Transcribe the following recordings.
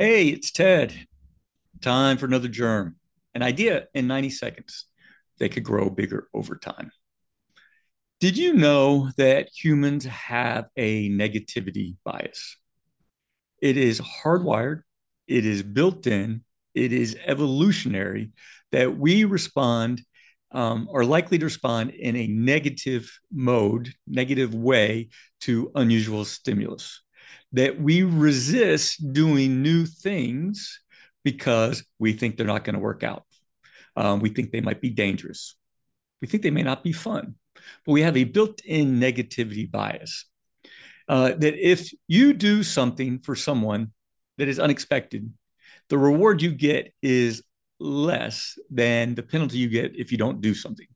Hey, it's Ted. Time for another germ. An idea in 90 seconds. They could grow bigger over time. Did you know that humans have a negativity bias? It is hardwired, it is built in, it is evolutionary that we respond, um, are likely to respond in a negative mode, negative way to unusual stimulus that we resist doing new things because we think they're not going to work out. Um, we think they might be dangerous. We think they may not be fun. But we have a built in negativity bias uh, that if you do something for someone that is unexpected, the reward you get is less than the penalty you get if you don't do something.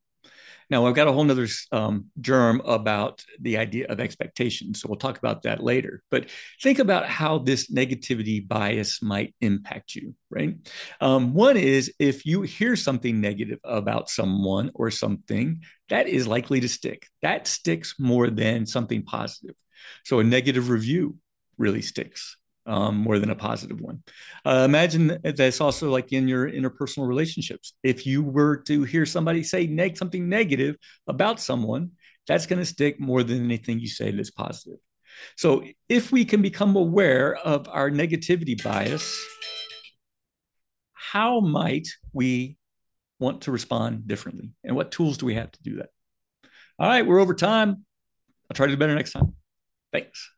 Now, I've got a whole nother um, germ about the idea of expectation. So we'll talk about that later. But think about how this negativity bias might impact you, right? Um, one is if you hear something negative about someone or something, that is likely to stick. That sticks more than something positive. So a negative review really sticks um, more than a positive one. Uh, imagine that's also like in your interpersonal relationships. If you were to hear somebody say neg- something negative about someone, that's going to stick more than anything you say that's positive. So if we can become aware of our negativity bias, how might we want to respond differently? And what tools do we have to do that? All right, we're over time. I'll try to do better next time. Thanks.